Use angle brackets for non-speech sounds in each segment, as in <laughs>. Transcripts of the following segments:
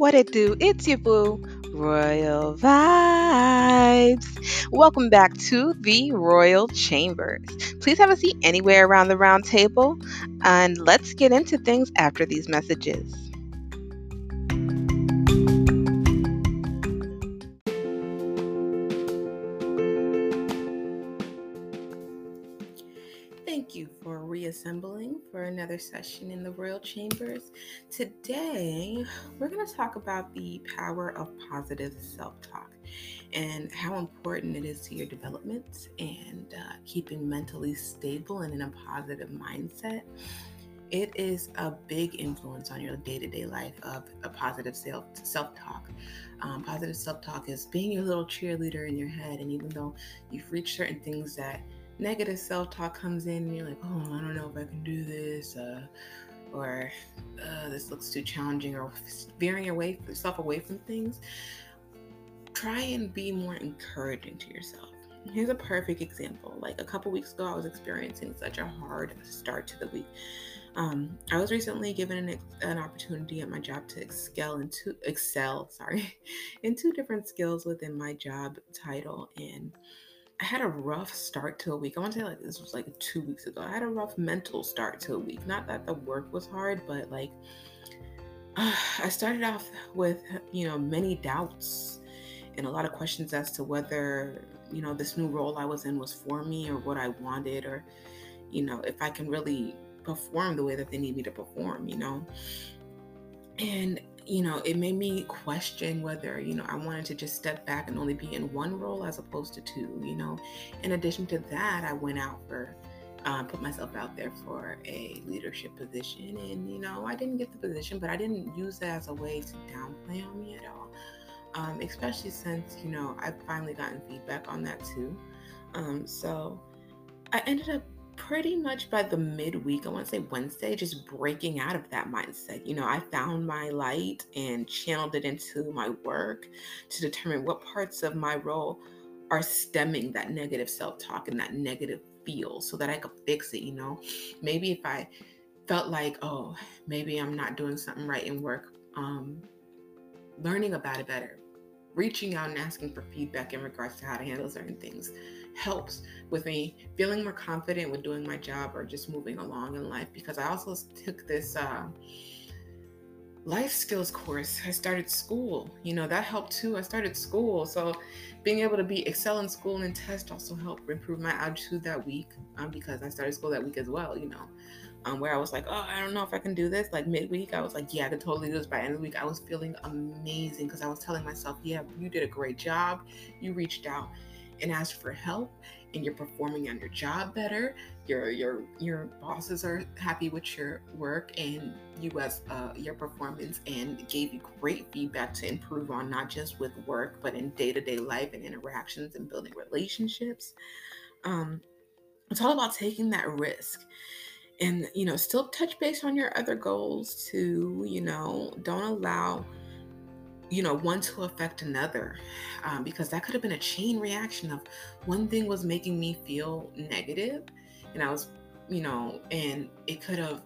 What it do? It's your boo, Royal Vybz. Welcome back to the Royal Chambers. Please have a seat anywhere around the round table, and let's get into things after these messages. For reassembling for another session in the Royal Chambers. Today, we're going to talk about the power of positive self talk and how important it is to your development and uh, keeping mentally stable and in a positive mindset. It is a big influence on your day to day life of a positive self self talk. Um, positive self talk is being your little cheerleader in your head, and even though you've reached certain things that negative self talk comes in and you're like, oh, I don't know if I can do this, uh, or uh, this looks too challenging, or veering away yourself away from things, try and be more encouraging to yourself. Here's a perfect example. Like a couple weeks ago, I was experiencing such a hard start to the week. Um, I was recently given an, an opportunity at my job to excel into excel, sorry, <laughs> in two different skills within my job title, and I had a rough start to a week. I want to say like this was like two weeks ago. I had a rough mental start to a week. Not that the work was hard, but like uh, <sighs> I started off with you know many doubts and a lot of questions as to whether you know this new role I was in was for me or what I wanted or you know if I can really perform the way that they need me to perform. You know, and you know, it made me question whether, you know, I wanted to just step back and only be in one role as opposed to two, you know. In addition to that, I went out for, uh, put myself out there for a leadership position. And, you know, I didn't get the position, but I didn't use that as a way to downplay on me at all. Um, especially since, you know, I've finally gotten feedback on that too. Um, so I ended up pretty much by the midweek, I want to say Wednesday, just breaking out of that mindset. You know, I found my light and channeled it into my work to determine what parts of my role are stemming that negative self talk and that negative feel so that I could fix it. You know, maybe if I felt like, oh, maybe I'm not doing something right in work, um, learning about it better, reaching out and asking for feedback in regards to how to handle certain things helps with me feeling more confident with doing my job or just moving along in life because I also took this uh, life skills course. I started school, you know, that helped too. I started school. So being able to be excel in school and test also helped improve my attitude that week um, because I started school that week as well, you know. Um, where I was like, oh, I don't know if I can do this. Like midweek, I was like, yeah, I could totally do this. By end of the week, I was feeling amazing because I was telling myself, yeah, you did a great job. You reached out and ask for help and you're performing on your job better your your your bosses are happy with your work and you as uh, your performance and gave you great feedback to improve on not just with work but in day-to-day life and interactions and building relationships. Um, it's all about taking that risk and you know still touch base on your other goals too you know don't allow you know, one to affect another, um, because that could have been a chain reaction of one thing was making me feel negative, and I was, you know, and it could have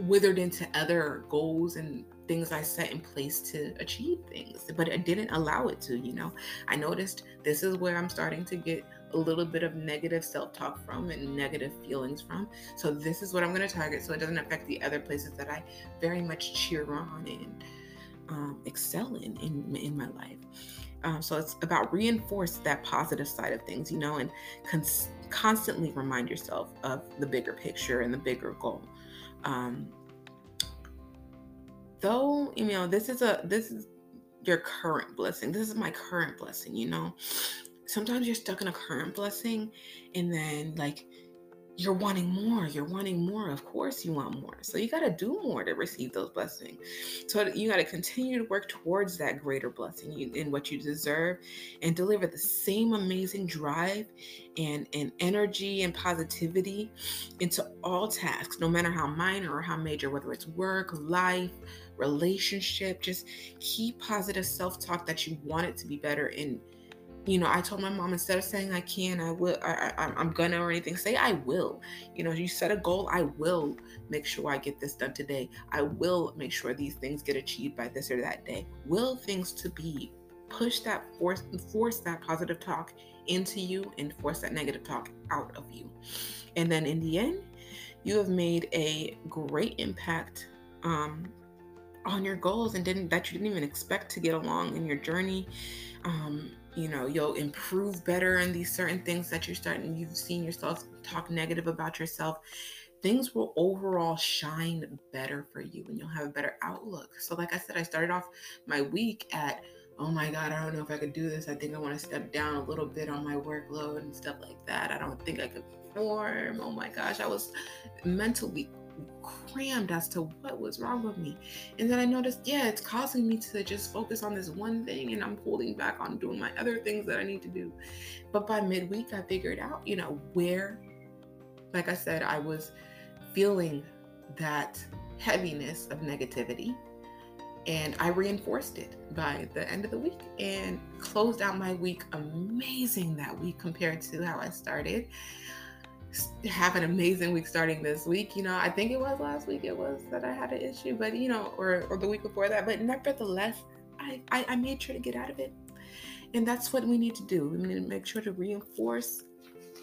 withered into other goals and things I set in place to achieve things, but it didn't allow it to, you know. I noticed this is where I'm starting to get a little bit of negative self talk from and negative feelings from. So, this is what I'm going to target so it doesn't affect the other places that I very much cheer on and um, excel in, in in my life. Um, so it's about reinforce that positive side of things, you know, and cons- constantly remind yourself of the bigger picture and the bigger goal. Um, though you know this is a this is your current blessing. This is my current blessing. You know, sometimes you're stuck in a current blessing, and then like you're wanting more. You're wanting more. Of course, you want more. So you got to do more to receive those blessings. So you got to continue to work towards that greater blessing in what you deserve and deliver the same amazing drive and, and energy and positivity into all tasks, no matter how minor or how major, whether it's work, life, relationship. Just keep positive self talk that you want it to be better and you know, I told my mom instead of saying I can, I will, I, I, I'm gonna or anything, say I will. You know, you set a goal, I will make sure I get this done today. I will make sure these things get achieved by this or that day. Will things to be push that force force that positive talk into you and force that negative talk out of you. And then in the end, you have made a great impact um, on your goals and didn't that you didn't even expect to get along in your journey. Um, you know, you'll improve better in these certain things that you're starting. You've seen yourself talk negative about yourself. Things will overall shine better for you and you'll have a better outlook. So, like I said, I started off my week at oh my God, I don't know if I could do this. I think I want to step down a little bit on my workload and stuff like that. I don't think I could perform. Oh my gosh, I was mentally crammed as to what was wrong with me. And then I noticed, yeah, it's causing me to just focus on this one thing and I'm holding back on doing my other things that I need to do. But by midweek, I figured out, you know, where, like I said, I was feeling that heaviness of negativity and I reinforced it by the end of the week and closed out my week amazing that week compared to how I started. Have an amazing week starting this week. You know, I think it was last week it was that I had an issue, but you know, or, or the week before that. But nevertheless, I, I, I made sure to get out of it. And that's what we need to do. We need to make sure to reinforce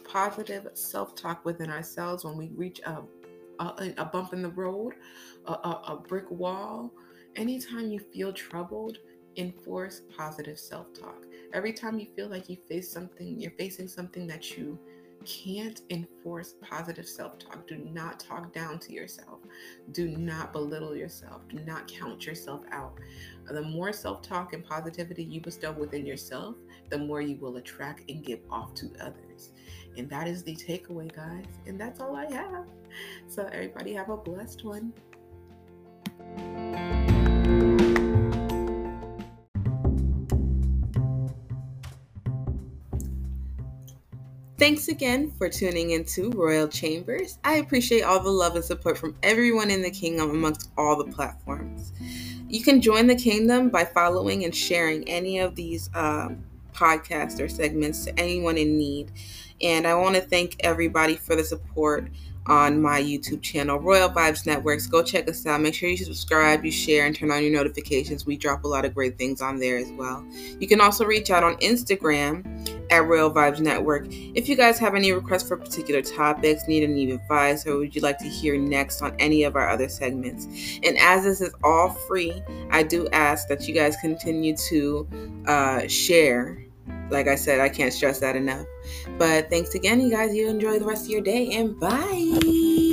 positive self talk within ourselves when we reach a, a, a bump in the road, a, a, a brick wall anytime you feel troubled, enforce positive self talk. Every time you feel like you face something, you're facing something that you can't enforce positive self talk. Do not talk down to yourself. Do not belittle yourself. Do not count yourself out. The more self talk and positivity you bestow within yourself, the more you will attract and give off to others. And that is the takeaway, guys. And that's all I have. So, everybody, have a blessed one. Thanks again for tuning into Royal Chambers. I appreciate all the love and support from everyone in the kingdom amongst all the platforms. You can join the kingdom by following and sharing any of these um, podcasts or segments to anyone in need. And I want to thank everybody for the support on my YouTube channel, Royal Vybz Networks. Go check us out. Make sure you subscribe, you share, and turn on your notifications. We drop a lot of great things on there as well. You can also reach out on Instagram at Royal Vybz Network. If you guys have any requests for particular topics, need any advice, or would you like to hear next on any of our other segments? And as this is all free, I do ask that you guys continue to uh, share like I said, I can't stress that enough. But thanks again, you guys. You enjoy the rest of your day and bye.